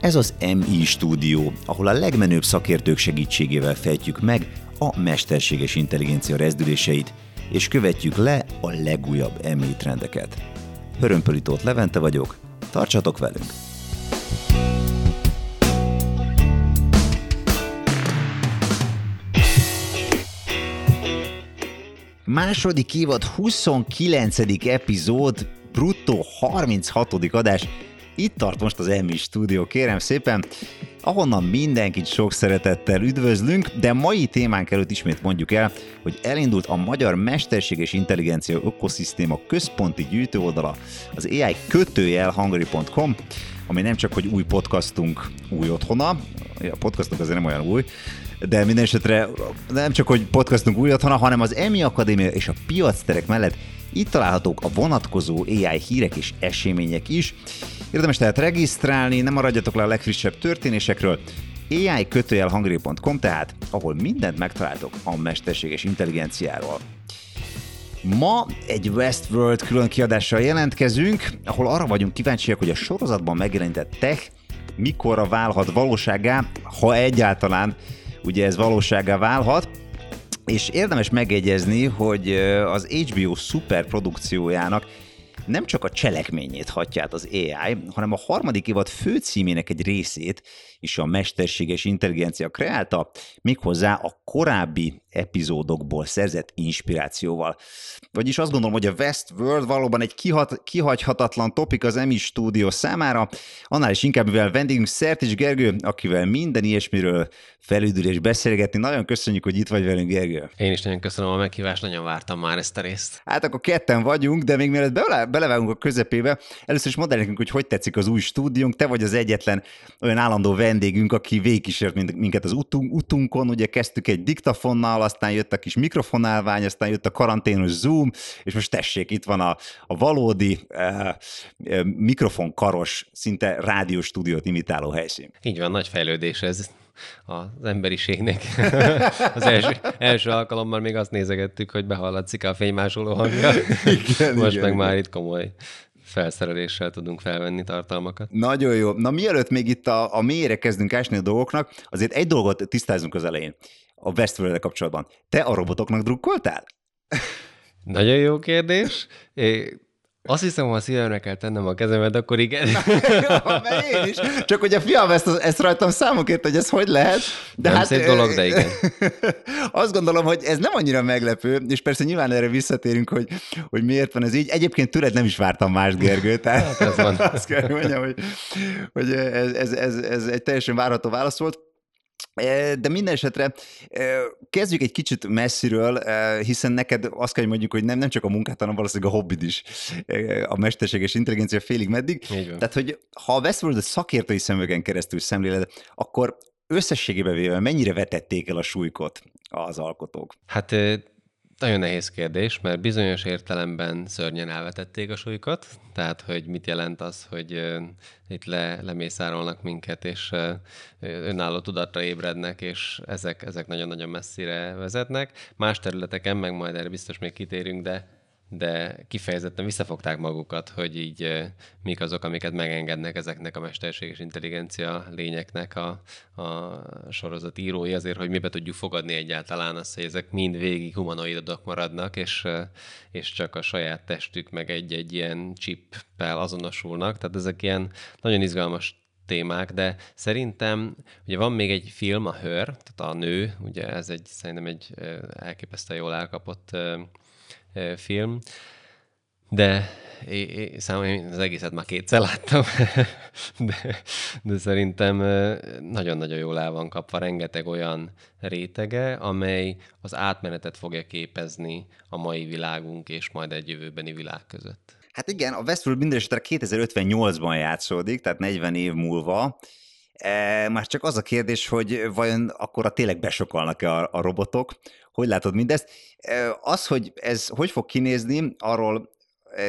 Ez az MI stúdió, ahol a legmenőbb szakértők segítségével fejtjük meg a mesterséges intelligencia rezdüléseit, és követjük le a legújabb MI trendeket. Hörömpölitót Levente vagyok, tartsatok velünk! Második évad 29. epizód, bruttó 36. adás, itt tart most az EMI stúdió, kérem szépen, ahonnan mindenkit sok szeretettel üdvözlünk, de mai témánk előtt ismét mondjuk el, hogy elindult a Magyar Mesterséges Intelligencia Ökoszisztéma központi gyűjtőoldala, az AI kötőjel hungary.com, ami nem csak, hogy új podcastunk új otthona, a podcastunk azért nem olyan új, de minden esetre nem csak, hogy podcastunk új otthona, hanem az EMI Akadémia és a piacterek mellett itt találhatók a vonatkozó AI hírek és események is. Érdemes tehát regisztrálni, nem maradjatok le a legfrissebb történésekről. AI kötőjel hungary.com tehát, ahol mindent megtaláltok a mesterséges intelligenciáról. Ma egy Westworld külön kiadással jelentkezünk, ahol arra vagyunk kíváncsiak, hogy a sorozatban megjelenített tech mikorra válhat valóságá, ha egyáltalán ugye ez valóságá válhat. És érdemes megjegyezni, hogy az HBO szuperprodukciójának nem csak a cselekményét hatját az AI, hanem a harmadik évad főcímének egy részét is a mesterséges intelligencia kreálta, méghozzá a korábbi epizódokból szerzett inspirációval. Vagyis azt gondolom, hogy a Westworld valóban egy kihat, kihagyhatatlan topik az EMI stúdió számára, annál is inkább, mivel vendégünk Szertics Gergő, akivel minden ilyesmiről felüdülés beszélgetni. Nagyon köszönjük, hogy itt vagy velünk, Gergő. Én is nagyon köszönöm a meghívást, nagyon vártam már ezt a részt. Hát akkor ketten vagyunk, de még mielőtt bele, belevágunk a közepébe, először is mondd nekünk, hogy hogy tetszik az új stúdiónk. Te vagy az egyetlen olyan állandó vendégünk, aki végigkísért minket az utunk, utunkon. Ugye kezdtük egy diktafonnal, aztán jött a kis mikrofonálvány, aztán jött a karanténos Zoom, és most tessék, itt van a, a valódi uh, mikrofonkaros, szinte rádióstúdiót imitáló helyszín. Így van, nagy fejlődés ez az emberiségnek. az első, első alkalommal még azt nézegettük, hogy behallatszik a fénymásoló hangja. Igen, Most igen, meg igen. már itt komoly felszereléssel tudunk felvenni tartalmakat. Nagyon jó. Na mielőtt még itt a, a mélyre kezdünk ásni a dolgoknak, azért egy dolgot tisztázunk az elején a westworld kapcsolatban. Te a robotoknak drukkoltál? Nagyon jó kérdés. É, azt hiszem, ha a szívemre kell tennem a kezemet, akkor igen. ja, én is. Csak hogy a fiam ezt, ezt rajtam számokért, hogy ez hogy lehet. De nem hát, szép dolog, de igen. azt gondolom, hogy ez nem annyira meglepő, és persze nyilván erre visszatérünk, hogy, hogy miért van ez így. Egyébként tőled nem is vártam más, Gergő. Tehát hát ez van. azt kell mondjam, hogy, hogy ez, ez, ez, ez egy teljesen várható válasz volt. De minden esetre kezdjük egy kicsit messziről, hiszen neked azt kell, hogy mondjuk, hogy nem, nem csak a munkát, hanem valószínűleg a hobbid is a mesterséges intelligencia félig meddig. Tehát, hogy ha a Westworld a szakértői szemüvegen keresztül szemléled, akkor összességében véve mennyire vetették el a súlykot az alkotók? Hát nagyon nehéz kérdés, mert bizonyos értelemben szörnyen elvetették a súlykat, tehát hogy mit jelent az, hogy itt le, lemészárolnak minket, és önálló tudatra ébrednek, és ezek, ezek nagyon-nagyon messzire vezetnek. Más területeken, meg majd erre biztos még kitérünk, de de kifejezetten visszafogták magukat, hogy így mik azok, amiket megengednek ezeknek a mesterséges intelligencia lényeknek a, a sorozat írói, azért, hogy mibe tudjuk fogadni egyáltalán azt, hogy ezek mind végig humanoidok maradnak, és, és csak a saját testük meg egy-egy ilyen chippel azonosulnak. Tehát ezek ilyen nagyon izgalmas témák, de szerintem ugye van még egy film, a Hör, tehát a nő, ugye ez egy szerintem egy elképesztően jól elkapott film, de számomra az egészet már kétszer láttam, de, de szerintem nagyon-nagyon jól el van kapva rengeteg olyan rétege, amely az átmenetet fogja képezni a mai világunk és majd egy jövőbeni világ között. Hát igen, a Westworld minden esetre 2058-ban játszódik, tehát 40 év múlva, E, már csak az a kérdés, hogy vajon akkor a tényleg besokalnak-e a, a robotok? Hogy látod mindezt? Az, hogy ez hogy fog kinézni, arról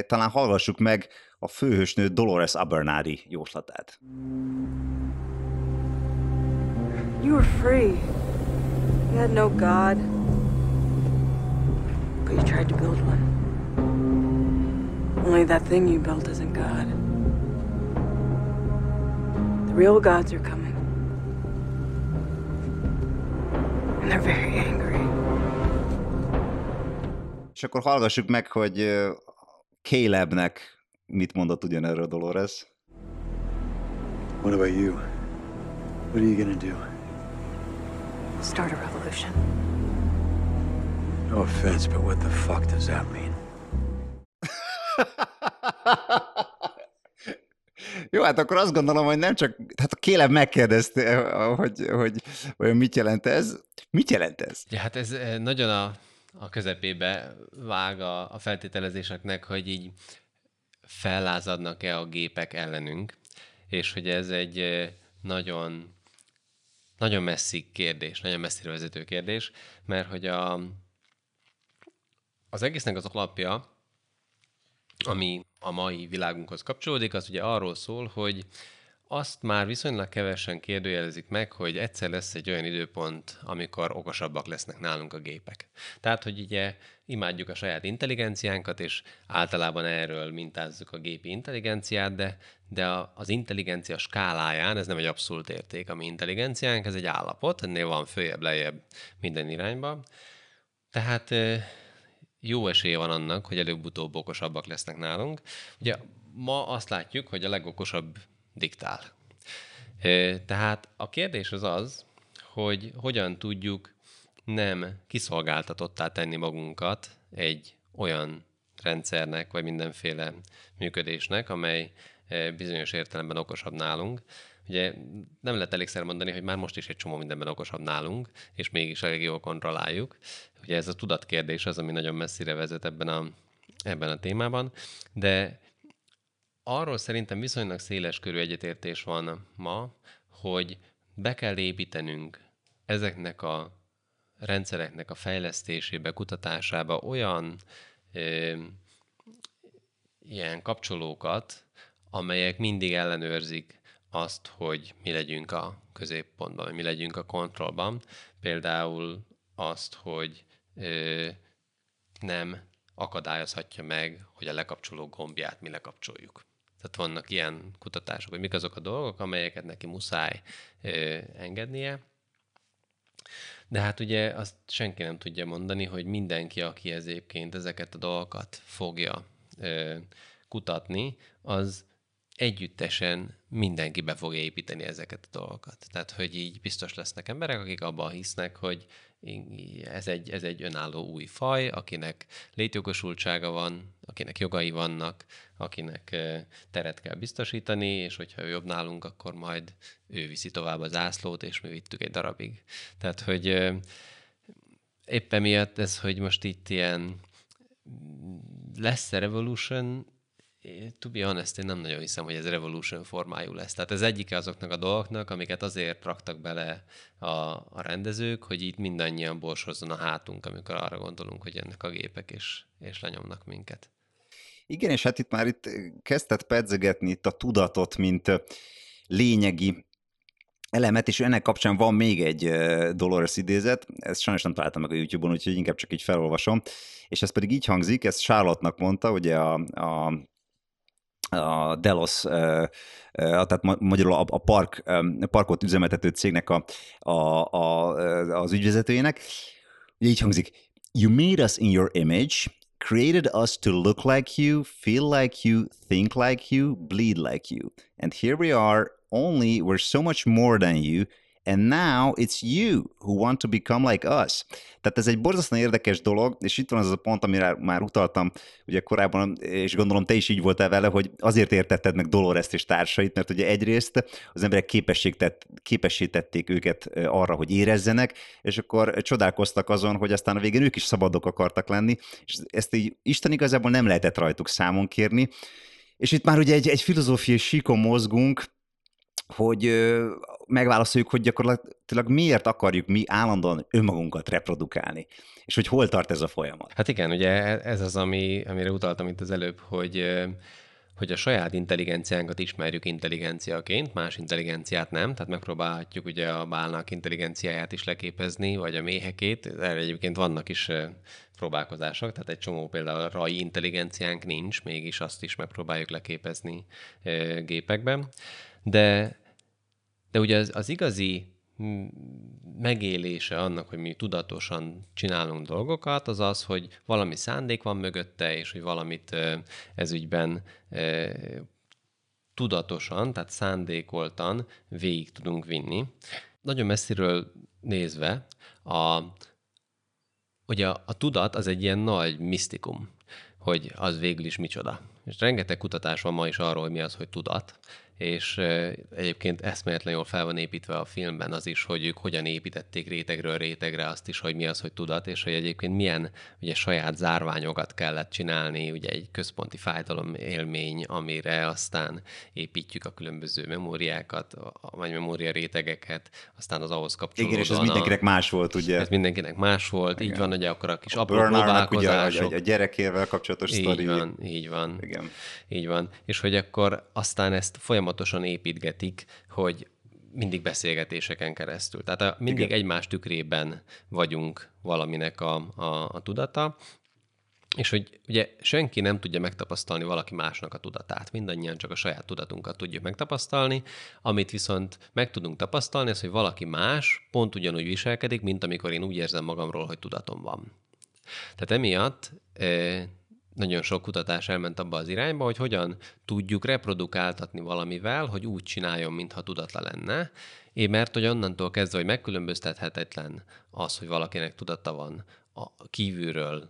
talán hallgassuk meg a főhősnő Dolores Abernathy jóslatát. You were free. You had no God. But you tried to build one. Only that thing you built isn't God. The real gods are coming. And they're very angry. És akkor hallgassuk meg, hogy Calebnek mit mondott ugyanerről Dolores. What about you? What are you gonna do? Start a revolution. No offense, but what the fuck does that mean? Jó, hát akkor azt gondolom, hogy nem csak, hát a Kéleb megkérdezte, hogy, hogy, hogy mit jelent ez. Mit jelent ez? Ja, hát ez eh, nagyon a, a közepébe vág a, a feltételezéseknek, hogy így fellázadnak-e a gépek ellenünk, és hogy ez egy nagyon, nagyon messzi kérdés, nagyon messzire vezető kérdés, mert hogy a, az egésznek az alapja, ami a mai világunkhoz kapcsolódik, az ugye arról szól, hogy azt már viszonylag kevesen kérdőjelezik meg, hogy egyszer lesz egy olyan időpont, amikor okosabbak lesznek nálunk a gépek. Tehát, hogy ugye imádjuk a saját intelligenciánkat, és általában erről mintázzuk a gépi intelligenciát, de, de az intelligencia skáláján ez nem egy abszolút érték a mi intelligenciánk, ez egy állapot, ennél van följebb, lejjebb minden irányba. Tehát jó esélye van annak, hogy előbb-utóbb okosabbak lesznek nálunk. Ugye ma azt látjuk, hogy a legokosabb diktál. Tehát a kérdés az az, hogy hogyan tudjuk nem kiszolgáltatottá tenni magunkat egy olyan rendszernek, vagy mindenféle működésnek, amely bizonyos értelemben okosabb nálunk. Ugye nem lehet elégszer mondani, hogy már most is egy csomó mindenben okosabb nálunk, és mégis elég jól kontrolláljuk. Ugye ez a tudatkérdés az, ami nagyon messzire vezet ebben a, ebben a témában, de arról szerintem viszonylag széles körű egyetértés van ma, hogy be kell építenünk ezeknek a rendszereknek a fejlesztésébe, kutatásába olyan ö, ilyen kapcsolókat, amelyek mindig ellenőrzik azt, hogy mi legyünk a középpontban, vagy mi legyünk a kontrollban. Például azt, hogy ö, nem akadályozhatja meg, hogy a lekapcsoló gombját mi lekapcsoljuk. Tehát vannak ilyen kutatások, hogy mik azok a dolgok, amelyeket neki muszáj ö, engednie. De hát ugye azt senki nem tudja mondani, hogy mindenki, aki egyébként ezeket a dolgokat fogja ö, kutatni, az együttesen mindenki be fogja építeni ezeket a dolgokat. Tehát, hogy így biztos lesznek emberek, akik abban hisznek, hogy ez egy, ez egy önálló új faj, akinek létjogosultsága van, akinek jogai vannak, akinek teret kell biztosítani, és hogyha ő jobb nálunk, akkor majd ő viszi tovább az zászlót, és mi vittük egy darabig. Tehát, hogy éppen miatt ez, hogy most itt ilyen lesz-e revolution, to be honest, én nem nagyon hiszem, hogy ez revolution formájú lesz. Tehát ez egyike azoknak a dolgoknak, amiket azért raktak bele a, a rendezők, hogy itt mindannyian borsozzon a hátunk, amikor arra gondolunk, hogy ennek a gépek és, és lenyomnak minket. Igen, és hát itt már itt kezdett pedzegetni itt a tudatot, mint lényegi elemet, és ennek kapcsán van még egy Dolores idézet, ezt sajnos nem találtam meg a YouTube-on, úgyhogy inkább csak így felolvasom, és ez pedig így hangzik, ezt Charlotte-nak mondta, ugye a, a a Delos, tehát magyarul a, park, parkot üzemeltető cégnek a, a, a, az ügyvezetőjének. Így hangzik, You made us in your image, created us to look like you, feel like you, think like you, bleed like you. And here we are, only we're so much more than you, and now it's you who want to become like us. Tehát ez egy borzasztóan érdekes dolog, és itt van az a pont, amire már utaltam ugye korábban, és gondolom te is így voltál vele, hogy azért értetted meg Dolores és társait, mert ugye egyrészt az emberek képesítették őket arra, hogy érezzenek, és akkor csodálkoztak azon, hogy aztán a végén ők is szabadok akartak lenni, és ezt így Isten igazából nem lehetett rajtuk számon kérni, és itt már ugye egy, egy filozófiai síkon mozgunk, hogy megválaszoljuk, hogy gyakorlatilag miért akarjuk mi állandóan önmagunkat reprodukálni, és hogy hol tart ez a folyamat. Hát igen, ugye ez az, ami, amire utaltam itt az előbb, hogy hogy a saját intelligenciánkat ismerjük intelligenciaként, más intelligenciát nem, tehát megpróbálhatjuk ugye a bálnak intelligenciáját is leképezni, vagy a méhekét, erre egyébként vannak is próbálkozások, tehát egy csomó például a rai intelligenciánk nincs, mégis azt is megpróbáljuk leképezni gépekben. De, de ugye az, az igazi megélése annak, hogy mi tudatosan csinálunk dolgokat, az az, hogy valami szándék van mögötte, és hogy valamit ezügyben tudatosan, tehát szándékoltan végig tudunk vinni. Nagyon messziről nézve, a, ugye a, a tudat az egy ilyen nagy misztikum, hogy az végül is micsoda. És rengeteg kutatás van ma is arról, hogy mi az, hogy tudat, és egyébként eszméletlen jól fel van építve a filmben az is, hogy ők hogyan építették rétegről rétegre azt is, hogy mi az, hogy tudat, és hogy egyébként milyen ugye saját zárványokat kellett csinálni, ugye egy központi fájdalom élmény, amire aztán építjük a különböző memóriákat, vagy memória rétegeket, aztán az ahhoz kapcsolódóan. Igen, és ez mindenkinek más volt, ugye? Ez mindenkinek más volt, Igen. így van, hogy akkor a kis a apró próbálkozások. Ugye, a, a gyerekével kapcsolatos így sztori. Így van, így van. Igen. Így van. És hogy akkor aztán ezt folyamatosan folyamatosan építgetik, hogy mindig beszélgetéseken keresztül. Tehát a, mindig Igen. egymás tükrében vagyunk valaminek a, a, a tudata, és hogy ugye senki nem tudja megtapasztalni valaki másnak a tudatát. Mindannyian csak a saját tudatunkat tudjuk megtapasztalni. Amit viszont meg tudunk tapasztalni, az, hogy valaki más pont ugyanúgy viselkedik, mint amikor én úgy érzem magamról, hogy tudatom van. Tehát emiatt eh, nagyon sok kutatás elment abba az irányba, hogy hogyan tudjuk reprodukáltatni valamivel, hogy úgy csináljon, mintha tudatla lenne. Én mert hogy onnantól kezdve, hogy megkülönböztethetetlen az, hogy valakinek tudata van a kívülről,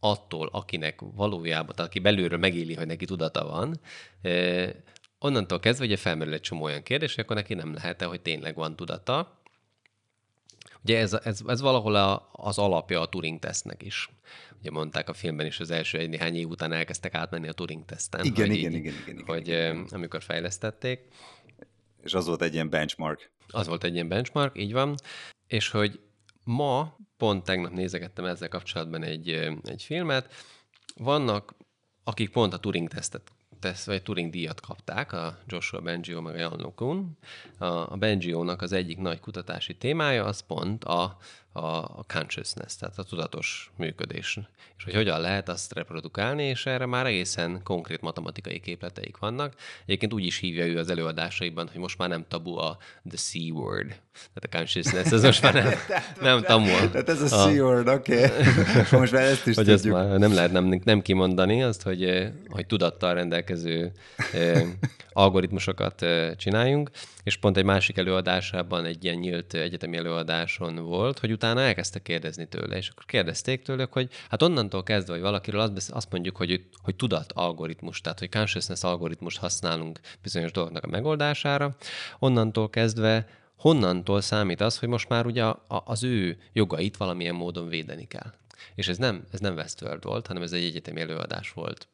attól, akinek valójában, tehát aki belülről megéli, hogy neki tudata van, onnantól kezdve ugye felmerül egy csomó olyan kérdés, hogy akkor neki nem lehet-e, hogy tényleg van tudata, Ugye ez, ez, ez valahol a, az alapja a Turing-tesztnek is. Ugye mondták a filmben is, az első egy néhány év után elkezdtek átmenni a Turing-teszten. Igen, igen, így, igen, igen, igen, Hogy igen. amikor fejlesztették. És az volt egy ilyen benchmark. Az volt egy ilyen benchmark, így van. És hogy ma, pont tegnap nézegettem ezzel kapcsolatban egy, egy filmet, vannak, akik pont a Turing-tesztet tesz, vagy Turing díjat kapták, a Joshua Bengio meg a Jan LeCun. A, a Bengio-nak az egyik nagy kutatási témája az pont a a consciousness, tehát a tudatos működés. És hogy hogyan lehet azt reprodukálni, és erre már egészen konkrét matematikai képleteik vannak. Egyébként úgy is hívja ő az előadásaiban, hogy most már nem tabu a the C word. Tehát a consciousness, ez most már nem, nem tabu. Tehát ez a C word, oké. Okay. most már ezt is hogy tudjuk. Ezt már nem lehet nem, nem kimondani, azt, hogy, hogy tudattal rendelkező algoritmusokat csináljunk, és pont egy másik előadásában, egy ilyen nyílt egyetemi előadáson volt, hogy utána elkezdtek kérdezni tőle, és akkor kérdezték tőle, hogy hát onnantól kezdve, hogy valakiről azt, azt mondjuk, hogy, hogy tudat algoritmus, tehát hogy consciousness algoritmust használunk bizonyos dolgoknak a megoldására, onnantól kezdve honnantól számít az, hogy most már ugye az ő jogait valamilyen módon védeni kell. És ez nem, ez nem Westworld volt, hanem ez egy egyetemi előadás volt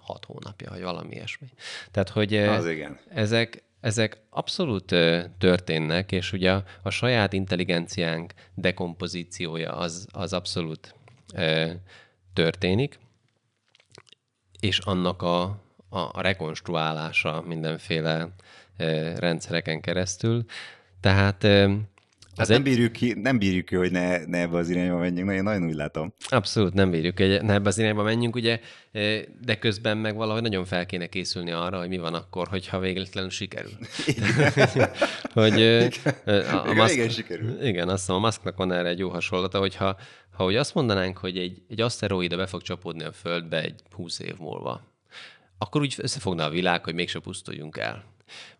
hat hónapja, vagy valami ilyesmi. Tehát, hogy az igen. ezek, ezek abszolút történnek, és ugye a, a saját intelligenciánk dekompozíciója az, az abszolút e, történik, és annak a, a, a rekonstruálása mindenféle e, rendszereken keresztül. Tehát az hát nem, bírjuk ki, nem bírjuk ki, hogy ne, ne ebbe az irányba menjünk, nagyon, nagyon úgy látom. Abszolút nem bírjuk, hogy ne ebbe az irányba menjünk, ugye, de közben meg valahogy nagyon fel kéne készülni arra, hogy mi van akkor, hogyha végletlenül sikerül. hogy a, a Musk, igen, sikerül. Igen, azt hiszem, a Musknak van erre egy jó hasonlata, hogyha ha hogy azt mondanánk, hogy egy, egy aszteroida be fog csapódni a Földbe egy 20 év múlva, akkor úgy összefogna a világ, hogy mégse pusztuljunk el.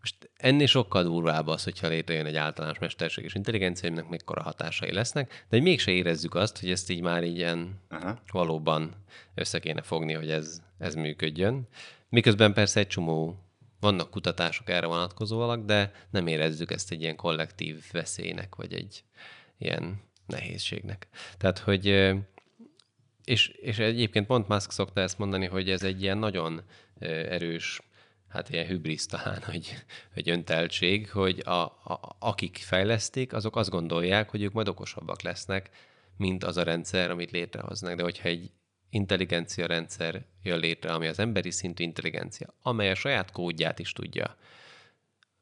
Most ennél sokkal durvább az, hogyha létrejön egy általános mesterséges intelligencia, aminek mekkora hatásai lesznek, de mégse érezzük azt, hogy ezt így már ilyen Aha. valóban össze kéne fogni, hogy ez, ez működjön. Miközben persze egy csomó vannak kutatások erre vonatkozóak, de nem érezzük ezt egy ilyen kollektív veszélynek, vagy egy ilyen nehézségnek. Tehát, hogy és, és egyébként pont Musk szokta ezt mondani, hogy ez egy ilyen nagyon erős hát ilyen hübrisz talán, hogy, hogy önteltség, hogy a, a, akik fejlesztik, azok azt gondolják, hogy ők majd okosabbak lesznek, mint az a rendszer, amit létrehoznak. De hogyha egy intelligencia rendszer jön létre, ami az emberi szintű intelligencia, amely a saját kódját is tudja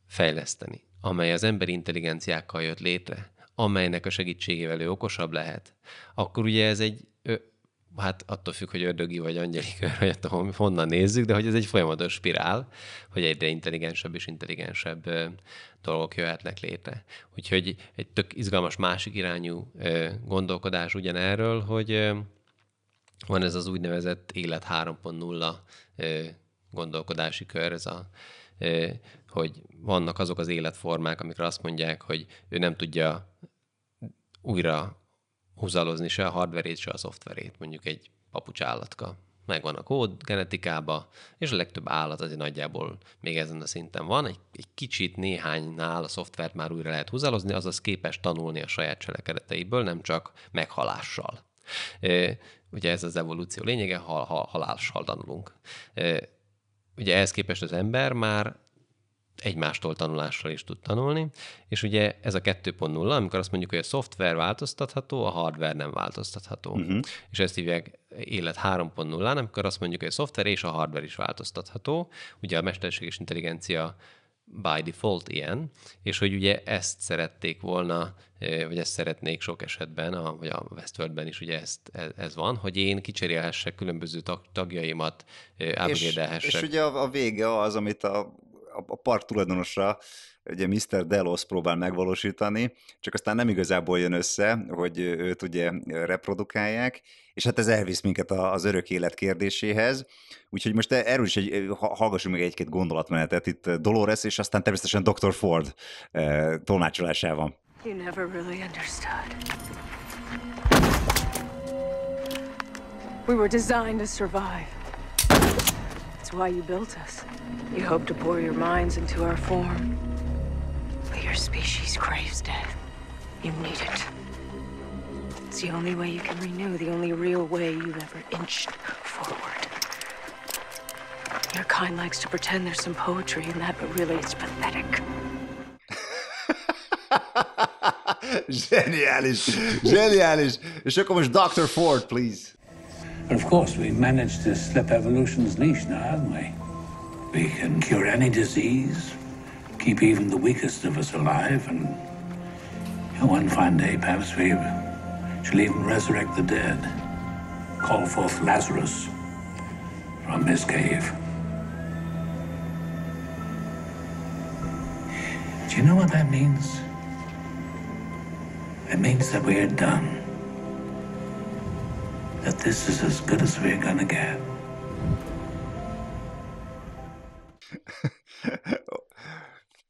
fejleszteni, amely az emberi intelligenciákkal jött létre, amelynek a segítségével ő okosabb lehet, akkor ugye ez egy, hát attól függ, hogy ördögi vagy angyali kör, vagy attól, honnan nézzük, de hogy ez egy folyamatos spirál, hogy egyre intelligensebb és intelligensebb dolgok jöhetnek létre. Úgyhogy egy tök izgalmas másik irányú gondolkodás ugyanerről, hogy van ez az úgynevezett élet 3.0 gondolkodási kör, ez a hogy vannak azok az életformák, amikre azt mondják, hogy ő nem tudja újra húzalozni se a hardverét, se a szoftverét, mondjuk egy papucsállatka. Megvan a kód genetikába, és a legtöbb állat azért nagyjából még ezen a szinten van. Egy, egy kicsit néhánynál a szoftvert már újra lehet húzalozni, azaz képes tanulni a saját cselekedeteiből, nem csak meghalással. E, ugye ez az evolúció lényege, hal, hal, halással tanulunk. E, ugye ehhez képest az ember már egymástól tanulással is tud tanulni, és ugye ez a 2.0, amikor azt mondjuk, hogy a szoftver változtatható, a hardware nem változtatható. Uh-huh. És ezt hívják élet 3.0, amikor azt mondjuk, hogy a szoftver és a hardware is változtatható. Ugye a mesterséges intelligencia by default ilyen, és hogy ugye ezt szerették volna, vagy ezt szeretnék sok esetben, a, vagy a Westworldben is ugye ezt, ez, ez van, hogy én kicserélhessek különböző tag, tagjaimat, upgrade-elhessek. És, és ugye a, a vége az, amit a a park tulajdonosa, ugye Mr. Delos próbál megvalósítani, csak aztán nem igazából jön össze, hogy őt ugye reprodukálják, és hát ez elvisz minket az örök élet kérdéséhez. Úgyhogy most erről is egy, hallgassunk meg egy-két gondolatmenetet itt Dolores, és aztán természetesen Dr. Ford eh, tolmácsolásával. You never really understood. We were designed to survive. That's why you built us. You hope to pour your minds into our form. But your species craves death. You need it. It's the only way you can renew, the only real way you've ever inched forward. Your kind likes to pretend there's some poetry in that, but really it's pathetic. Genialis! Genialis! És akkor most Dr. Ford, please. But of course, we've managed to slip evolution's leash now, haven't we? We can cure any disease, keep even the weakest of us alive, and one fine day, perhaps we shall even resurrect the dead, call forth Lazarus from his cave. Do you know what that means? It means that we are done. That this is as good as we're gonna get.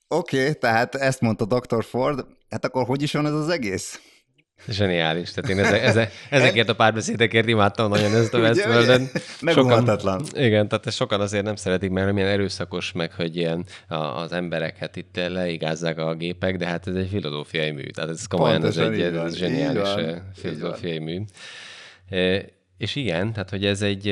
Oké, okay, tehát ezt mondta Dr. Ford. Hát akkor hogy is van ez az egész? Zseniális. Tehát én eze, eze, ezekért a párbeszédekért imádtam nagyon ezt a Westworld-en. Sokan, igen, tehát sokan azért nem szeretik, mert milyen erőszakos, meg hogy ilyen az embereket itt leigázzák a gépek, de hát ez egy filozófiai mű. Tehát ez komolyan ez egy, ez zseniális eh, filozófiai mű. És igen, tehát hogy ez egy,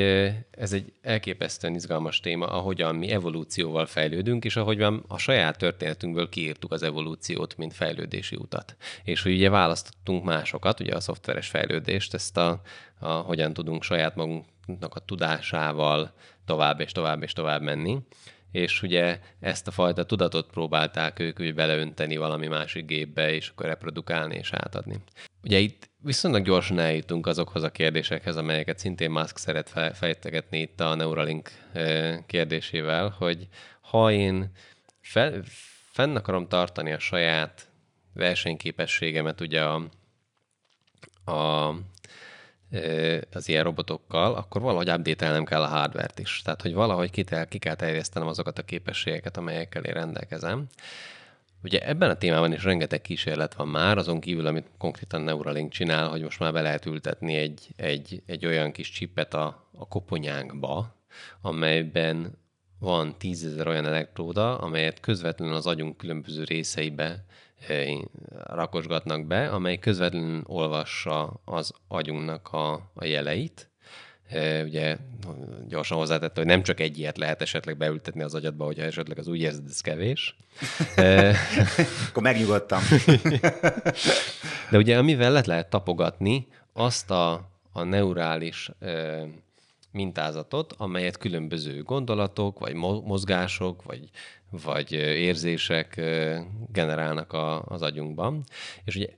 ez egy elképesztően izgalmas téma, ahogyan mi evolúcióval fejlődünk, és ahogyan a saját történetünkből kiírtuk az evolúciót, mint fejlődési utat. És hogy ugye választottunk másokat, ugye a szoftveres fejlődést, ezt a, a hogyan tudunk saját magunknak a tudásával tovább és tovább és tovább menni és ugye ezt a fajta tudatot próbálták ők úgy beleönteni valami másik gépbe, és akkor reprodukálni és átadni. Ugye itt viszonylag gyorsan eljutunk azokhoz a kérdésekhez, amelyeket szintén Musk szeret fejtegetni itt a Neuralink kérdésével, hogy ha én fel, fenn akarom tartani a saját versenyképességemet ugye a, a az ilyen robotokkal, akkor valahogy update kell a hardware-t is. Tehát, hogy valahogy ki, kell, ki kell terjesztenem azokat a képességeket, amelyekkel én rendelkezem. Ugye ebben a témában is rengeteg kísérlet van már, azon kívül, amit konkrétan Neuralink csinál, hogy most már be lehet ültetni egy, egy, egy olyan kis csipet a, a koponyánkba, amelyben van tízezer olyan elektróda, amelyet közvetlenül az agyunk különböző részeibe rakosgatnak be, amely közvetlenül olvassa az agyunknak a, a jeleit. Ugye gyorsan hozzátette, hogy nem csak egy ilyet lehet esetleg beültetni az agyadba, hogyha esetleg az úgy érzed, ez kevés. Akkor megnyugodtam. De ugye amivel lehet, lehet tapogatni azt a, a neurális mintázatot, amelyet különböző gondolatok, vagy mozgások, vagy, vagy érzések generálnak a, az agyunkban. És ugye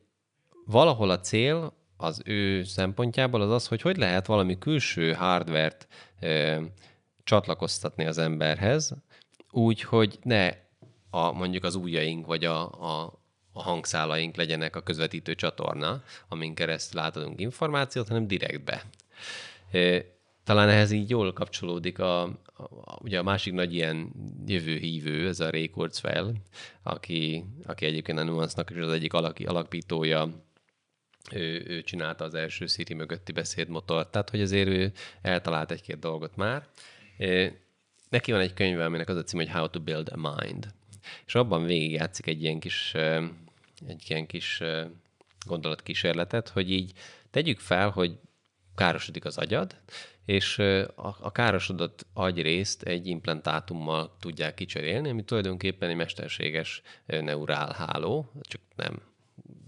valahol a cél az ő szempontjából az az, hogy hogy lehet valami külső hardvert ö, csatlakoztatni az emberhez, úgy, hogy ne a, mondjuk az ujjaink vagy a, a, a hangszálaink legyenek a közvetítő csatorna, amin keresztül átadunk információt, hanem direktbe. Talán ehhez így jól kapcsolódik a, a, ugye a másik nagy ilyen jövőhívő, ez a Ray Kurzweil, aki, aki egyébként a Nuance-nak is az egyik alaki, alapítója, ő, ő csinálta az első Siri mögötti beszédmotort, tehát hogy azért ő eltalált egy-két dolgot már. Neki van egy könyve, aminek az a cím, hogy How to Build a Mind. És abban végigjátszik egy ilyen kis, egy ilyen kis gondolatkísérletet, hogy így tegyük fel, hogy károsodik az agyad, és a, károsodott agyrészt egy implantátummal tudják kicserélni, ami tulajdonképpen egy mesterséges neurál háló, csak nem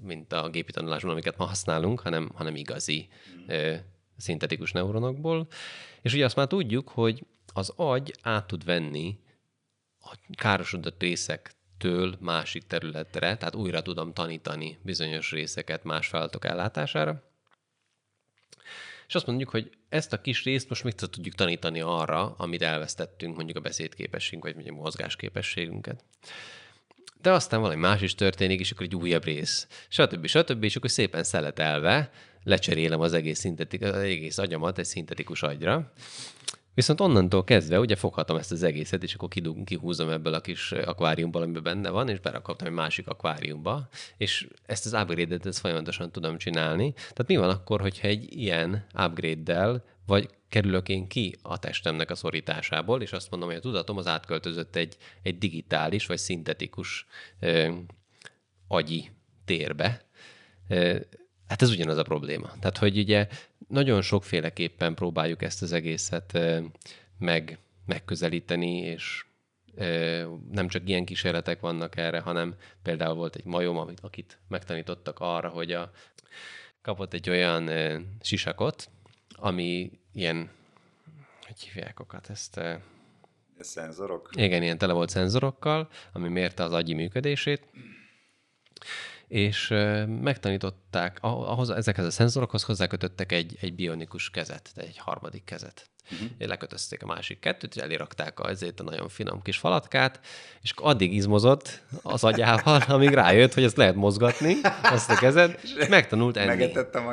mint a gépi tanulásban, amiket ma használunk, hanem, hanem igazi mm. szintetikus neuronokból. És ugye azt már tudjuk, hogy az agy át tud venni a károsodott részektől másik területre, tehát újra tudom tanítani bizonyos részeket más feladatok ellátására. És azt mondjuk, hogy ezt a kis részt most még tudjuk tanítani arra, amit elvesztettünk, mondjuk a beszédképességünk, vagy mondjuk a mozgásképességünket. De aztán valami más is történik, és akkor egy újabb rész, stb. stb. És akkor szépen szeletelve lecserélem az egész, szintetik, az egész agyamat egy szintetikus agyra, Viszont onnantól kezdve ugye foghatom ezt az egészet, és akkor kidug, kihúzom ebből a kis akváriumból, amiben benne van, és berakhatom egy másik akváriumba, és ezt az upgrade-et ezt folyamatosan tudom csinálni. Tehát mi van akkor, hogyha egy ilyen upgrade-del, vagy kerülök én ki a testemnek a szorításából, és azt mondom, hogy a tudatom az átköltözött egy, egy digitális, vagy szintetikus ö, agyi térbe, Hát ez ugyanaz a probléma. Tehát, hogy ugye nagyon sokféleképpen próbáljuk ezt az egészet meg, megközelíteni, és nem csak ilyen kísérletek vannak erre, hanem például volt egy majom, amit, akit megtanítottak arra, hogy a, kapott egy olyan sisakot, ami ilyen, hogy hívják okat ezt? Szenzorok? Igen, ilyen tele volt szenzorokkal, ami mérte az agyi működését, és megtanították, ahhoz, ezekhez a szenzorokhoz hozzákötöttek egy, egy bionikus kezet, egy harmadik kezet. Uh-huh. Lekötözték a másik kettőt, és elérakták a, ezért a nagyon finom kis falatkát, és addig izmozott az agyával, amíg rájött, hogy ezt lehet mozgatni, azt a kezed, és megtanult enni.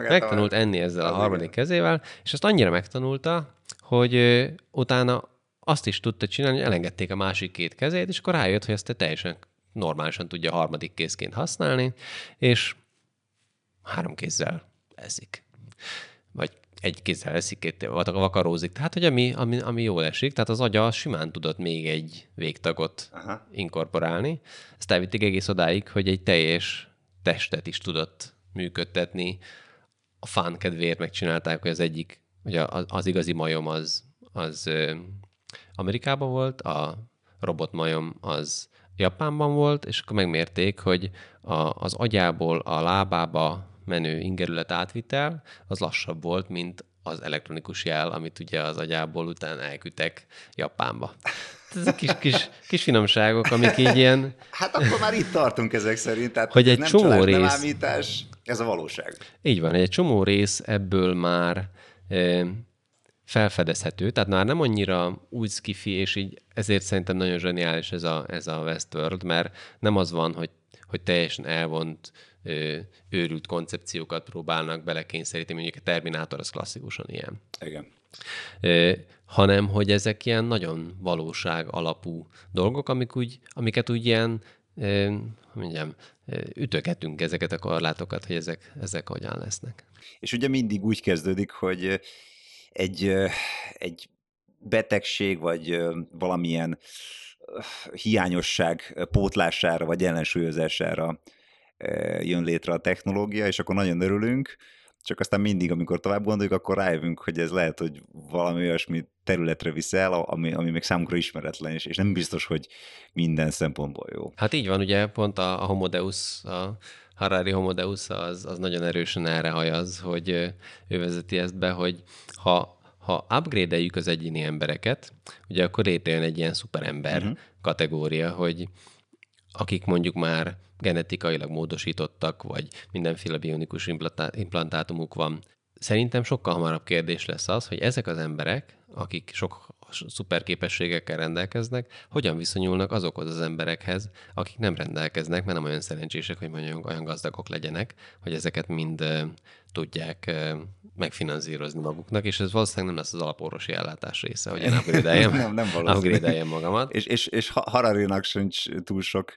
Megtanult enni ezzel a harmadik kezével, és ezt annyira megtanulta, hogy utána azt is tudta csinálni, hogy elengedték a másik két kezét, és akkor rájött, hogy ezt teljesen normálisan tudja harmadik kézként használni, és három kézzel eszik. Vagy egy kézzel eszik, két vakarózik. Tehát, hogy ami, ami, ami jól esik, tehát az agya simán tudott még egy végtagot Aha. inkorporálni. Ezt elvitték egész odáig, hogy egy teljes testet is tudott működtetni. A fán kedvéért megcsinálták, hogy az egyik, hogy az, az igazi majom az, az Amerikában volt, a robotmajom az Japánban volt, és akkor megmérték, hogy a, az agyából a lábába menő ingerület átvitel az lassabb volt, mint az elektronikus jel, amit ugye az agyából után elküldtek Japánba. Ezek kis, kis, kis finomságok, amik így ilyen... Hát akkor már itt tartunk ezek szerint. Tehát hogy egy nem csomó rész... Nem ámítás, ez a valóság. Így van, egy csomó rész ebből már felfedezhető, tehát már nem annyira úgy skifi, és így ezért szerintem nagyon zseniális ez a, ez a Westworld, mert nem az van, hogy, hogy teljesen elvont ö, őrült koncepciókat próbálnak belekényszeríteni, mondjuk a Terminátor az klasszikusan ilyen. Igen. Ö, hanem, hogy ezek ilyen nagyon valóság alapú dolgok, amik úgy, amiket úgy ilyen ö, mondjam, ütögetünk ezeket a korlátokat, hogy ezek, ezek hogyan lesznek. És ugye mindig úgy kezdődik, hogy egy, egy betegség, vagy valamilyen hiányosság pótlására, vagy ellensúlyozására jön létre a technológia, és akkor nagyon örülünk, csak aztán mindig, amikor tovább gondoljuk, akkor rájövünk, hogy ez lehet, hogy valami olyasmi területre visz el, ami, ami még számunkra ismeretlen, és, és nem biztos, hogy minden szempontból jó. Hát így van, ugye pont a, a Homodeus, a Harari Homodeus az, az nagyon erősen erre hajaz, hogy ő vezeti ezt be, hogy ha, ha upgrade az egyéni embereket, ugye akkor létrejön egy ilyen szuperember uh-huh. kategória, hogy akik mondjuk már genetikailag módosítottak, vagy mindenféle bionikus implantátumuk van. Szerintem sokkal hamarabb kérdés lesz az, hogy ezek az emberek, akik sok szuper képességekkel rendelkeznek, hogyan viszonyulnak azokhoz az emberekhez, akik nem rendelkeznek, mert nem olyan szerencsések, hogy mondjuk olyan gazdagok legyenek, hogy ezeket mind tudják megfinanszírozni maguknak, és ez valószínűleg nem lesz az alaporvosi ellátás része, hogy én upgrade nem, nem upgrade magamat. És, és, és Hararinak sincs túl sok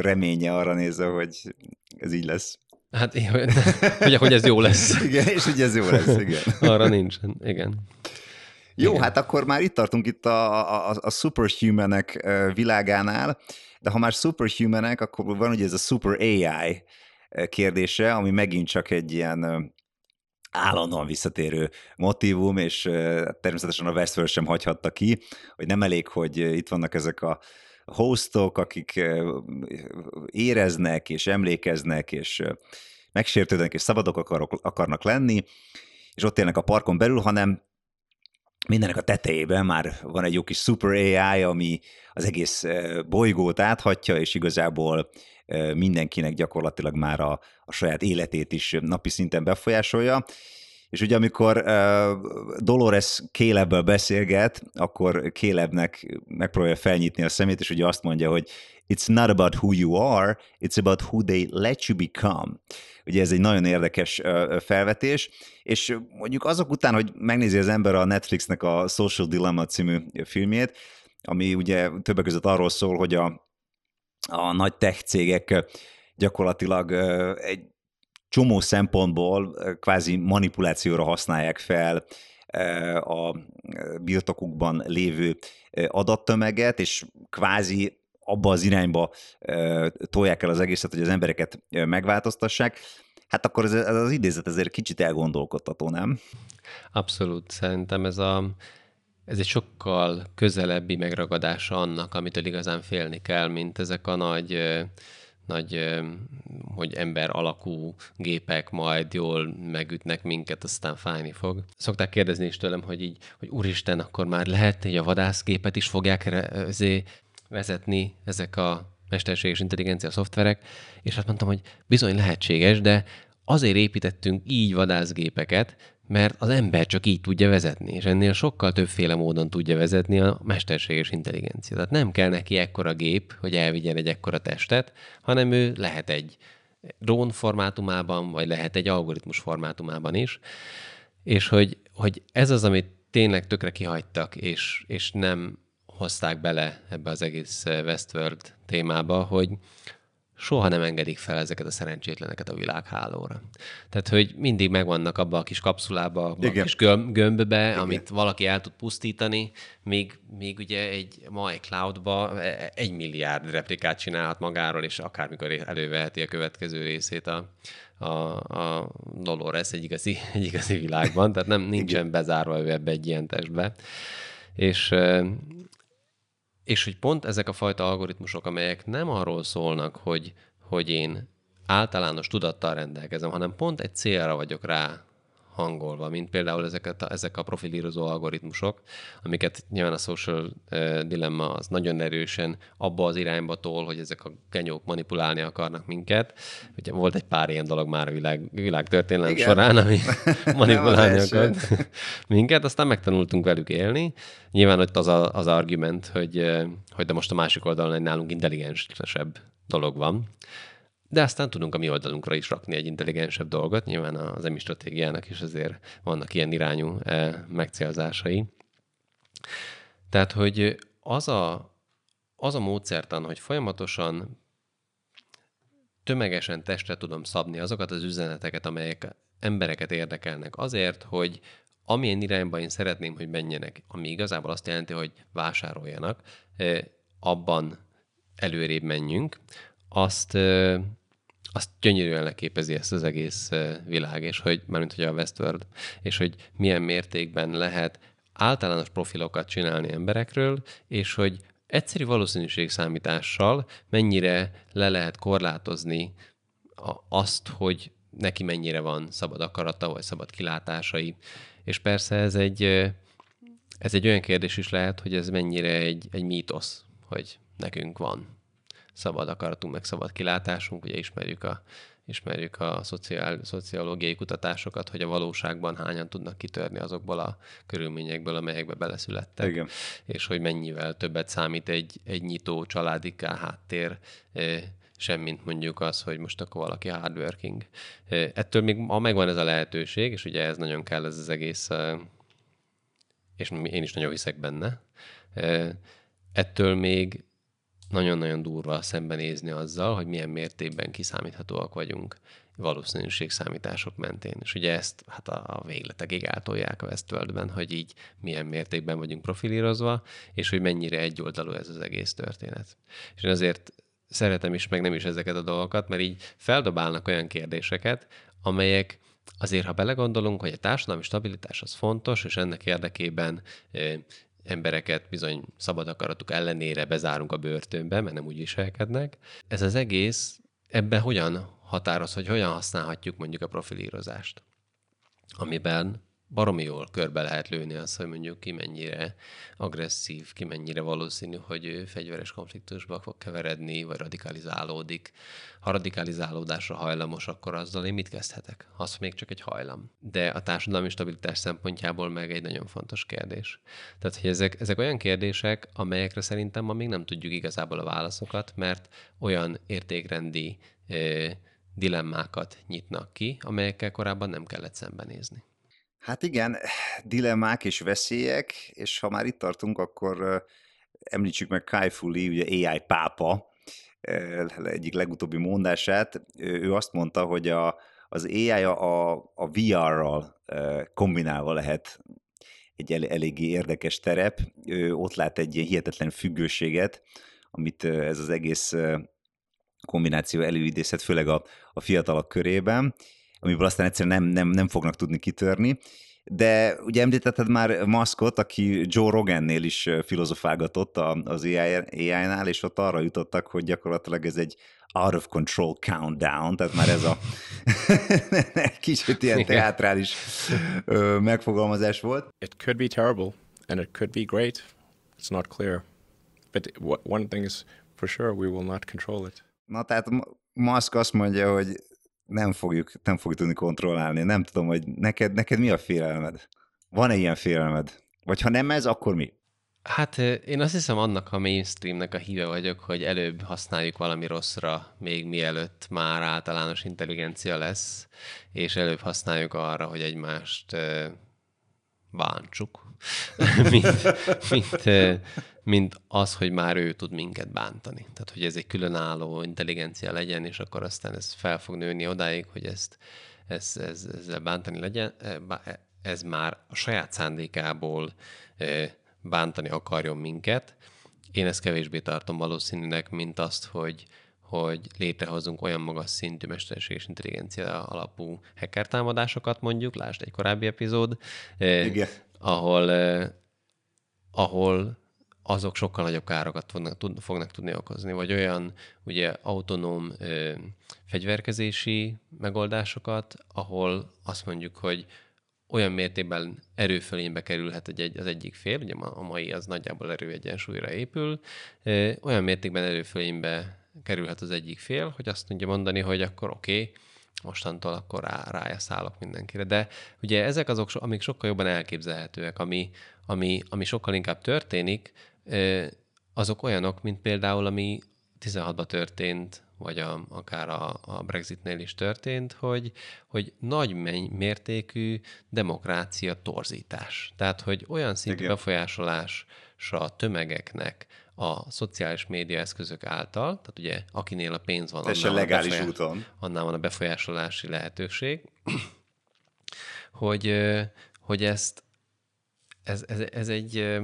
reménye arra nézve, hogy ez így lesz. Hát, hogy, hogy ez jó lesz. igen, és hogy ez jó lesz, igen. Arra nincsen, igen. Jó, Igen. hát akkor már itt tartunk itt a, a, a superhumanek világánál, de ha már superhumanek, akkor van ugye ez a super AI kérdése, ami megint csak egy ilyen állandóan visszatérő motivum, és természetesen a Westworld sem hagyhatta ki, hogy nem elég, hogy itt vannak ezek a hostok, akik éreznek, és emlékeznek, és megsértődnek, és szabadok akarok, akarnak lenni, és ott élnek a parkon belül, hanem mindennek a tetejében már van egy jó kis super AI, ami az egész bolygót áthatja, és igazából mindenkinek gyakorlatilag már a, a saját életét is napi szinten befolyásolja. És ugye amikor uh, Dolores Kélebbel beszélget, akkor Kélebnek megpróbálja felnyitni a szemét, és ugye azt mondja, hogy it's not about who you are, it's about who they let you become. Ugye ez egy nagyon érdekes felvetés, és mondjuk azok után, hogy megnézi az ember a Netflixnek a Social Dilemma című filmjét, ami ugye többek között arról szól, hogy a, a nagy tech cégek gyakorlatilag egy csomó szempontból kvázi manipulációra használják fel a birtokukban lévő adattömeget, és kvázi abba az irányba tolják el az egészet, hogy az embereket megváltoztassák, hát akkor ez, az idézet ezért kicsit elgondolkodtató, nem? Abszolút. Szerintem ez, a, ez egy sokkal közelebbi megragadása annak, amitől igazán félni kell, mint ezek a nagy nagy, hogy ember alakú gépek majd jól megütnek minket, aztán fájni fog. Szokták kérdezni is tőlem, hogy így, hogy úristen, akkor már lehet, hogy a vadászgépet is fogják vezetni ezek a mesterséges intelligencia szoftverek, és azt mondtam, hogy bizony lehetséges, de azért építettünk így vadászgépeket, mert az ember csak így tudja vezetni, és ennél sokkal többféle módon tudja vezetni a mesterséges intelligencia. Tehát nem kell neki ekkora gép, hogy elvigyen egy ekkora testet, hanem ő lehet egy drón formátumában, vagy lehet egy algoritmus formátumában is, és hogy, hogy ez az, amit tényleg tökre kihagytak, és, és nem hozták bele ebbe az egész Westworld témába, hogy soha nem engedik fel ezeket a szerencsétleneket a világhálóra. Tehát, hogy mindig megvannak abba a kis kapszulába, abba Igen. a kis gömb, gömbbe, Igen. amit valaki el tud pusztítani, míg, míg ugye egy mai cloudba e, egy milliárd replikát csinálhat magáról, és akármikor előveheti a következő részét a, a, a Dolores egy igazi, egy igazi világban, tehát nem nincsen Igen. bezárva ő ebbe egy ilyen testbe. És és hogy pont ezek a fajta algoritmusok, amelyek nem arról szólnak, hogy, hogy én általános tudattal rendelkezem, hanem pont egy célra vagyok rá hangolva, mint például ezeket a, ezek a profilírozó algoritmusok, amiket nyilván a social dilemma az nagyon erősen abba az irányba tol, hogy ezek a genyók manipulálni akarnak minket. Ugye volt egy pár ilyen dolog már a világ, világ történelem Igen. során, ami manipulálni akar minket, aztán megtanultunk velük élni. Nyilván ott az a, az argument, hogy, hogy de most a másik oldalon egy nálunk intelligensebb dolog van. De aztán tudunk a mi oldalunkra is rakni egy intelligensebb dolgot, nyilván az emi stratégiának is azért vannak ilyen irányú e, megcélzásai. Tehát, hogy az a, az a módszertan, hogy folyamatosan tömegesen testre tudom szabni azokat az üzeneteket, amelyek embereket érdekelnek azért, hogy amilyen irányba én szeretném, hogy menjenek, ami igazából azt jelenti, hogy vásároljanak, e, abban előrébb menjünk, azt azt gyönyörűen leképezi ezt az egész világ, és hogy, mármint hogy a Westworld, és hogy milyen mértékben lehet általános profilokat csinálni emberekről, és hogy egyszerű valószínűségszámítással mennyire le lehet korlátozni azt, hogy neki mennyire van szabad akarata, vagy szabad kilátásai, És persze ez egy, ez egy olyan kérdés is lehet, hogy ez mennyire egy, egy mítosz, hogy nekünk van szabad akaratunk, meg szabad kilátásunk, ugye ismerjük a, ismerjük a szociál, szociológiai kutatásokat, hogy a valóságban hányan tudnak kitörni azokból a körülményekből, amelyekbe beleszülettek. Igen. És hogy mennyivel többet számít egy, egy nyitó családi háttér, semmint mondjuk az, hogy most akkor valaki hardworking. Ettől még ma megvan ez a lehetőség, és ugye ez nagyon kell ez az egész, és én is nagyon hiszek benne, ettől még nagyon-nagyon durva szembenézni azzal, hogy milyen mértékben kiszámíthatóak vagyunk valószínűségszámítások mentén. És ugye ezt hát a, a végletekig átolják a Westworldben, hogy így milyen mértékben vagyunk profilírozva, és hogy mennyire egyoldalú ez az egész történet. És én azért szeretem is, meg nem is ezeket a dolgokat, mert így feldobálnak olyan kérdéseket, amelyek azért, ha belegondolunk, hogy a társadalmi stabilitás az fontos, és ennek érdekében embereket bizony szabad akaratuk ellenére bezárunk a börtönbe, mert nem úgy viselkednek. Ez az egész, ebben hogyan határoz, hogy hogyan használhatjuk mondjuk a profilírozást, amiben baromi jól körbe lehet lőni azt, hogy mondjuk ki mennyire agresszív, ki mennyire valószínű, hogy ő fegyveres konfliktusba fog keveredni, vagy radikalizálódik. Ha radikalizálódásra hajlamos, akkor azzal én mit kezdhetek? Az még csak egy hajlam. De a társadalmi stabilitás szempontjából meg egy nagyon fontos kérdés. Tehát, hogy ezek, ezek olyan kérdések, amelyekre szerintem ma még nem tudjuk igazából a válaszokat, mert olyan értékrendi eh, dilemmákat nyitnak ki, amelyekkel korábban nem kellett szembenézni. Hát igen, dilemmák és veszélyek, és ha már itt tartunk, akkor említsük meg Kai Fu Lee, ugye AI pápa, egyik legutóbbi mondását. Ő azt mondta, hogy a, az AI a, a VR-ral kombinálva lehet egy el, eléggé érdekes terep. Ő ott lát egy ilyen hihetetlen függőséget, amit ez az egész kombináció előidézhet, főleg a, a fiatalok körében amiből aztán egyszerűen nem, nem, nem fognak tudni kitörni. De ugye említetted már Muskot, aki Joe Rogannél is filozofálgatott az AI-nál, és ott arra jutottak, hogy gyakorlatilag ez egy out of control countdown, tehát már ez a kicsit ilyen teátrális megfogalmazás volt. It could be terrible, and it could be great. It's not clear. But one thing is for sure, we will not control it. Na tehát Musk azt mondja, hogy nem fogjuk, nem fogjuk tudni kontrollálni. Nem tudom, hogy neked, neked mi a félelmed? Van-e ilyen félelmed? Vagy ha nem ez, akkor mi? Hát én azt hiszem annak a mainstreamnek a híve vagyok, hogy előbb használjuk valami rosszra, még mielőtt már általános intelligencia lesz, és előbb használjuk arra, hogy egymást bántsuk, mint, mint, mint az, hogy már ő tud minket bántani. Tehát, hogy ez egy különálló intelligencia legyen, és akkor aztán ez fel fog nőni odáig, hogy ezt, ez, ez, ezzel bántani legyen. Ez már a saját szándékából bántani akarjon minket. Én ezt kevésbé tartom valószínűnek, mint azt, hogy, hogy létrehozunk olyan magas szintű mesterséges intelligencia alapú hacker támadásokat mondjuk, lásd egy korábbi epizód, Igen. ahol, ahol azok sokkal nagyobb károkat fognak, tud, fognak tudni okozni, vagy olyan ugye autonóm ö, fegyverkezési megoldásokat, ahol azt mondjuk, hogy olyan mértékben erőfölénybe kerülhet egy, az egyik fél, ugye a mai az nagyjából erőegyensúlyra épül, ö, olyan mértékben erőfölénybe kerülhet az egyik fél, hogy azt tudja mondani, hogy akkor oké, okay, mostantól akkor rá, rájászálok mindenkire. De ugye ezek azok, amik sokkal jobban elképzelhetőek, ami, ami, ami sokkal inkább történik, azok olyanok, mint például, ami 16-ban történt, vagy a, akár a, a Brexitnél is történt, hogy, hogy nagy mértékű demokrácia torzítás. Tehát, hogy olyan szintű Igen. befolyásolásra a tömegeknek a szociális média eszközök által, tehát ugye akinél a pénz van, annál, legális a úton. annál van a befolyásolási lehetőség, hogy, hogy ezt ez, ez, ez egy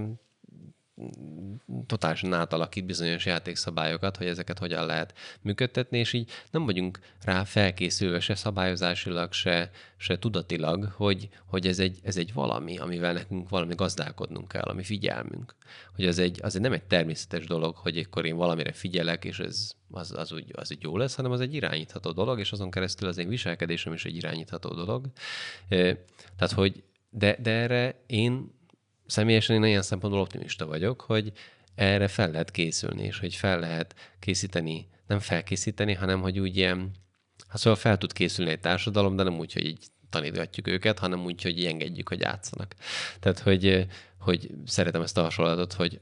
totálisan átalakít bizonyos játékszabályokat, hogy ezeket hogyan lehet működtetni, és így nem vagyunk rá felkészülve se szabályozásilag, se, se tudatilag, hogy, hogy ez, egy, ez egy valami, amivel nekünk valami gazdálkodnunk kell, ami figyelmünk. Hogy az egy, az egy nem egy természetes dolog, hogy akkor én valamire figyelek, és ez az, az, úgy, az úgy jó lesz, hanem az egy irányítható dolog, és azon keresztül az én viselkedésem is egy irányítható dolog. Tehát, hogy de, de erre én személyesen én ilyen szempontból optimista vagyok, hogy erre fel lehet készülni, és hogy fel lehet készíteni, nem felkészíteni, hanem hogy úgy ilyen, hát szóval fel tud készülni egy társadalom, de nem úgy, hogy így tanítgatjuk őket, hanem úgy, hogy engedjük, hogy játszanak. Tehát, hogy, hogy szeretem ezt a hasonlatot, hogy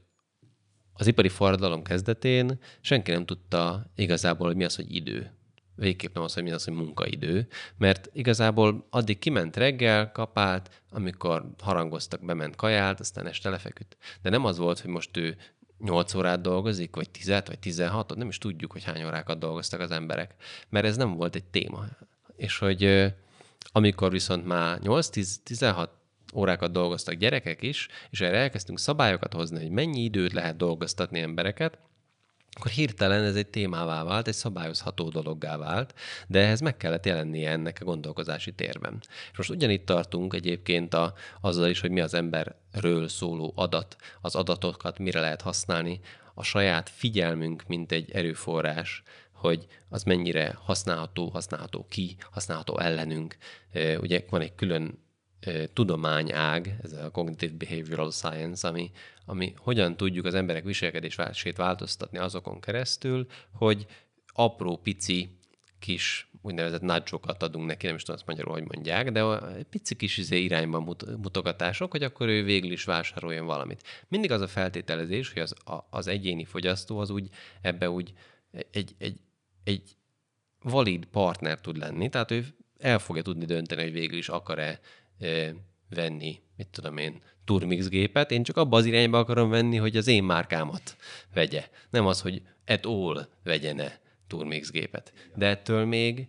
az ipari forradalom kezdetén senki nem tudta igazából, hogy mi az, hogy idő. Végképp nem az, hogy mi az, hogy munkaidő, mert igazából addig kiment reggel, kapált, amikor harangoztak, bement kajált, aztán este lefeküdt. De nem az volt, hogy most ő 8 órát dolgozik, vagy 10 vagy 16 nem is tudjuk, hogy hány órákat dolgoztak az emberek, mert ez nem volt egy téma. És hogy amikor viszont már 8-10-16 órákat dolgoztak gyerekek is, és erre elkezdtünk szabályokat hozni, hogy mennyi időt lehet dolgoztatni embereket, akkor hirtelen ez egy témává vált, egy szabályozható dologgá vált, de ehhez meg kellett jelennie ennek a gondolkozási térben. És most ugyanitt tartunk egyébként a, azzal is, hogy mi az emberről szóló adat, az adatokat mire lehet használni, a saját figyelmünk, mint egy erőforrás, hogy az mennyire használható, használható ki, használható ellenünk. Ugye van egy külön tudományág, ez a Cognitive Behavioral Science, ami, ami hogyan tudjuk az emberek viselkedését változtatni azokon keresztül, hogy apró, pici, kis úgynevezett nudge adunk neki, nem is tudom azt magyarul, hogy mondják, de egy pici kis izé irányban mut, mutogatások, hogy akkor ő végül is vásároljon valamit. Mindig az a feltételezés, hogy az, a, az egyéni fogyasztó az úgy ebbe úgy egy, egy, egy valid partner tud lenni, tehát ő el fogja tudni dönteni, hogy végül is akar-e venni, mit tudom én, Turmix gépet, én csak abba az irányba akarom venni, hogy az én márkámat vegye. Nem az, hogy et all vegyene Turmix gépet. De ettől még,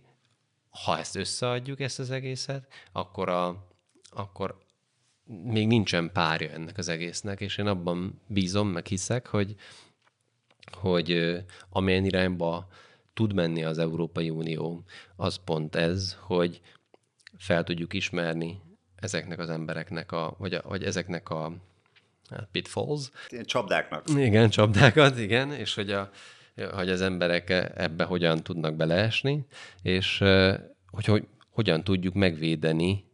ha ezt összeadjuk, ezt az egészet, akkor, a, akkor még nincsen párja ennek az egésznek, és én abban bízom, meg hiszek, hogy, hogy amilyen irányba tud menni az Európai Unió, az pont ez, hogy fel tudjuk ismerni ezeknek az embereknek, a, vagy, a, vagy ezeknek a hát, pitfalls. Ilyen csapdáknak. Igen, csapdákat, igen, és hogy, a, hogy az emberek ebbe hogyan tudnak beleesni, és hogy, hogy hogyan tudjuk megvédeni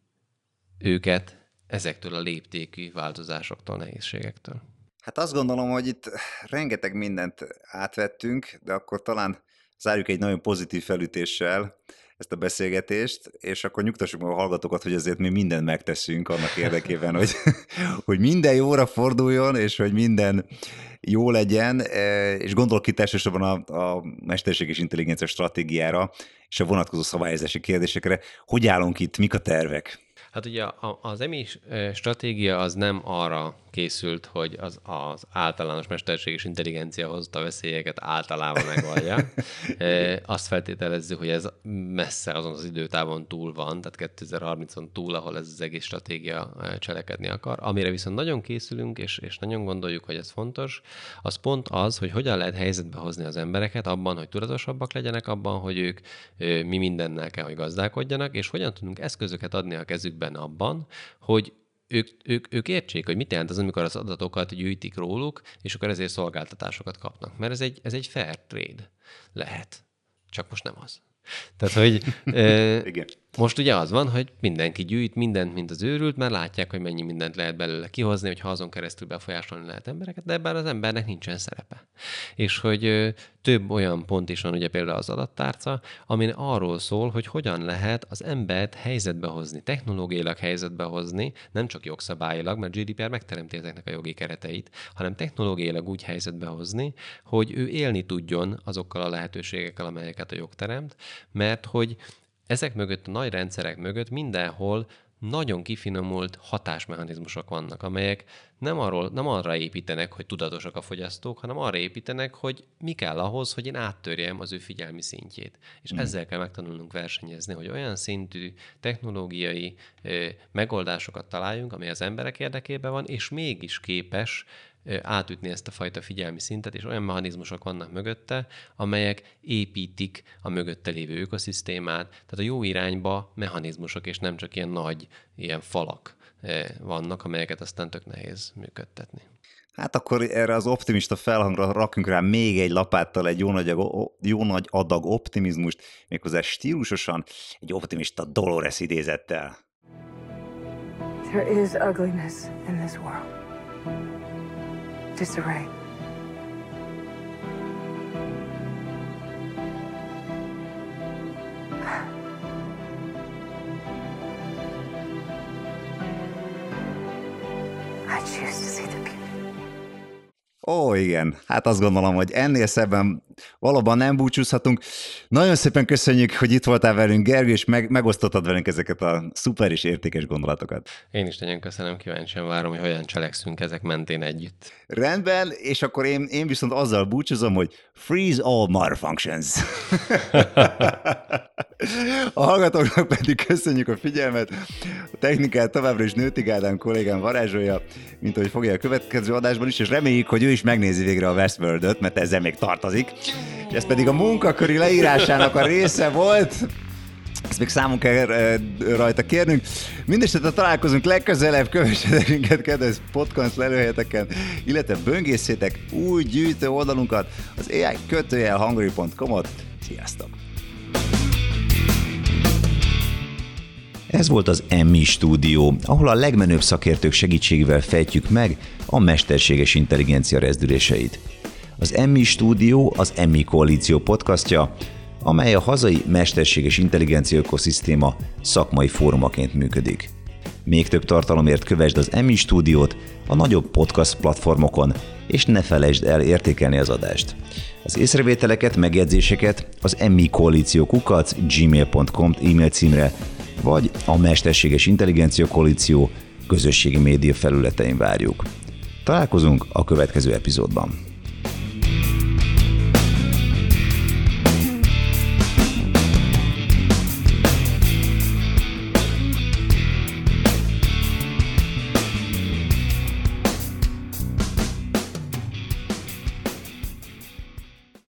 őket ezektől a léptékű változásoktól, nehézségektől. Hát azt gondolom, hogy itt rengeteg mindent átvettünk, de akkor talán zárjuk egy nagyon pozitív felütéssel, ezt a beszélgetést, és akkor nyugtassuk meg a hallgatókat, hogy azért mi mindent megteszünk annak érdekében, hogy, hogy minden jóra forduljon, és hogy minden jó legyen, e, és gondolok itt elsősorban a, a mesterséges intelligencia stratégiára, és a vonatkozó szabályozási kérdésekre. Hogy állunk itt, mik a tervek? Hát ugye az EMI stratégia az nem arra készült, hogy az, az általános mesterséges intelligencia hozta veszélyeket általában megoldja. Azt feltételezzük, hogy ez messze azon az időtávon túl van, tehát 2030-on túl, ahol ez az egész stratégia cselekedni akar. Amire viszont nagyon készülünk, és, és nagyon gondoljuk, hogy ez fontos, az pont az, hogy hogyan lehet helyzetbe hozni az embereket abban, hogy tudatosabbak legyenek abban, hogy ők mi mindennel kell, hogy gazdálkodjanak, és hogyan tudunk eszközöket adni a kezükben abban, hogy ők, ők, ők értsék, hogy mit jelent az, amikor az adatokat gyűjtik róluk, és akkor ezért szolgáltatásokat kapnak. Mert ez egy, ez egy fair trade lehet. Csak most nem az. Tehát, hogy e, Igen. Most ugye az van, hogy mindenki gyűjt mindent, mint az őrült, mert látják, hogy mennyi mindent lehet belőle kihozni, hogy azon keresztül befolyásolni lehet embereket, de ebben az embernek nincsen szerepe. És hogy több olyan pont is van, ugye például az adattárca, amin arról szól, hogy hogyan lehet az embert helyzetbe hozni, technológiailag helyzetbe hozni, nem csak jogszabályilag, mert GDPR megteremti ezeknek a jogi kereteit, hanem technológiailag úgy helyzetbe hozni, hogy ő élni tudjon azokkal a lehetőségekkel, amelyeket a jog teremt, mert hogy ezek mögött, a nagy rendszerek mögött mindenhol nagyon kifinomult hatásmechanizmusok vannak, amelyek nem, arról, nem arra építenek, hogy tudatosak a fogyasztók, hanem arra építenek, hogy mi kell ahhoz, hogy én áttörjem az ő figyelmi szintjét. És mm. ezzel kell megtanulnunk versenyezni, hogy olyan szintű technológiai ö, megoldásokat találjunk, ami az emberek érdekében van, és mégis képes átütni ezt a fajta figyelmi szintet, és olyan mechanizmusok vannak mögötte, amelyek építik a mögötte lévő ökoszisztémát, tehát a jó irányba mechanizmusok, és nem csak ilyen nagy, ilyen falak vannak, amelyeket aztán tök nehéz működtetni. Hát akkor erre az optimista felhangra rakjunk rá még egy lapáttal egy jó nagy, jó nagy adag optimizmust, méghozzá stílusosan egy optimista Dolores idézettel. There is ugliness in this world. Disarray. Ó, igen, hát azt gondolom, hogy ennél szebben valóban nem búcsúzhatunk. Nagyon szépen köszönjük, hogy itt voltál velünk, Gergő, és meg, megosztottad velünk ezeket a szuper és értékes gondolatokat. Én is nagyon köszönöm, kíváncsian várom, hogy hogyan cselekszünk ezek mentén együtt. Rendben, és akkor én, én viszont azzal búcsúzom, hogy freeze all mother functions. A hallgatóknak pedig köszönjük a figyelmet. A technikát továbbra is Nőti Ádám kollégám varázsolja, mint ahogy fogja a következő adásban is, és reméljük, hogy ő is megnézi végre a Westworld-öt, mert ezzel még tartozik. Ez pedig a munkaköri leírásának a része volt. Ezt még számunk kell eh, rajta kérnünk. Mindenesetre találkozunk legközelebb, kövessetek minket kedves podcast lelőhelyeteken, illetve böngészétek új gyűjtő oldalunkat, az AI kötőjel hungary.com-ot. Sziasztok! Ez volt az Emmi stúdió, ahol a legmenőbb szakértők segítségével fejtjük meg a mesterséges intelligencia rezdüléseit. Az Emmi stúdió az Emmi koalíció podcastja, amely a hazai mesterséges intelligencia ökoszisztéma szakmai fórumaként működik. Még több tartalomért kövesd az Emmi stúdiót a nagyobb podcast platformokon, és ne felejtsd el értékelni az adást. Az észrevételeket, megjegyzéseket az Emmi koalíció kukac gmail.com e-mail címre, vagy a Mesterséges Intelligencia Koalíció közösségi média felületein várjuk. Találkozunk a következő epizódban. Thank you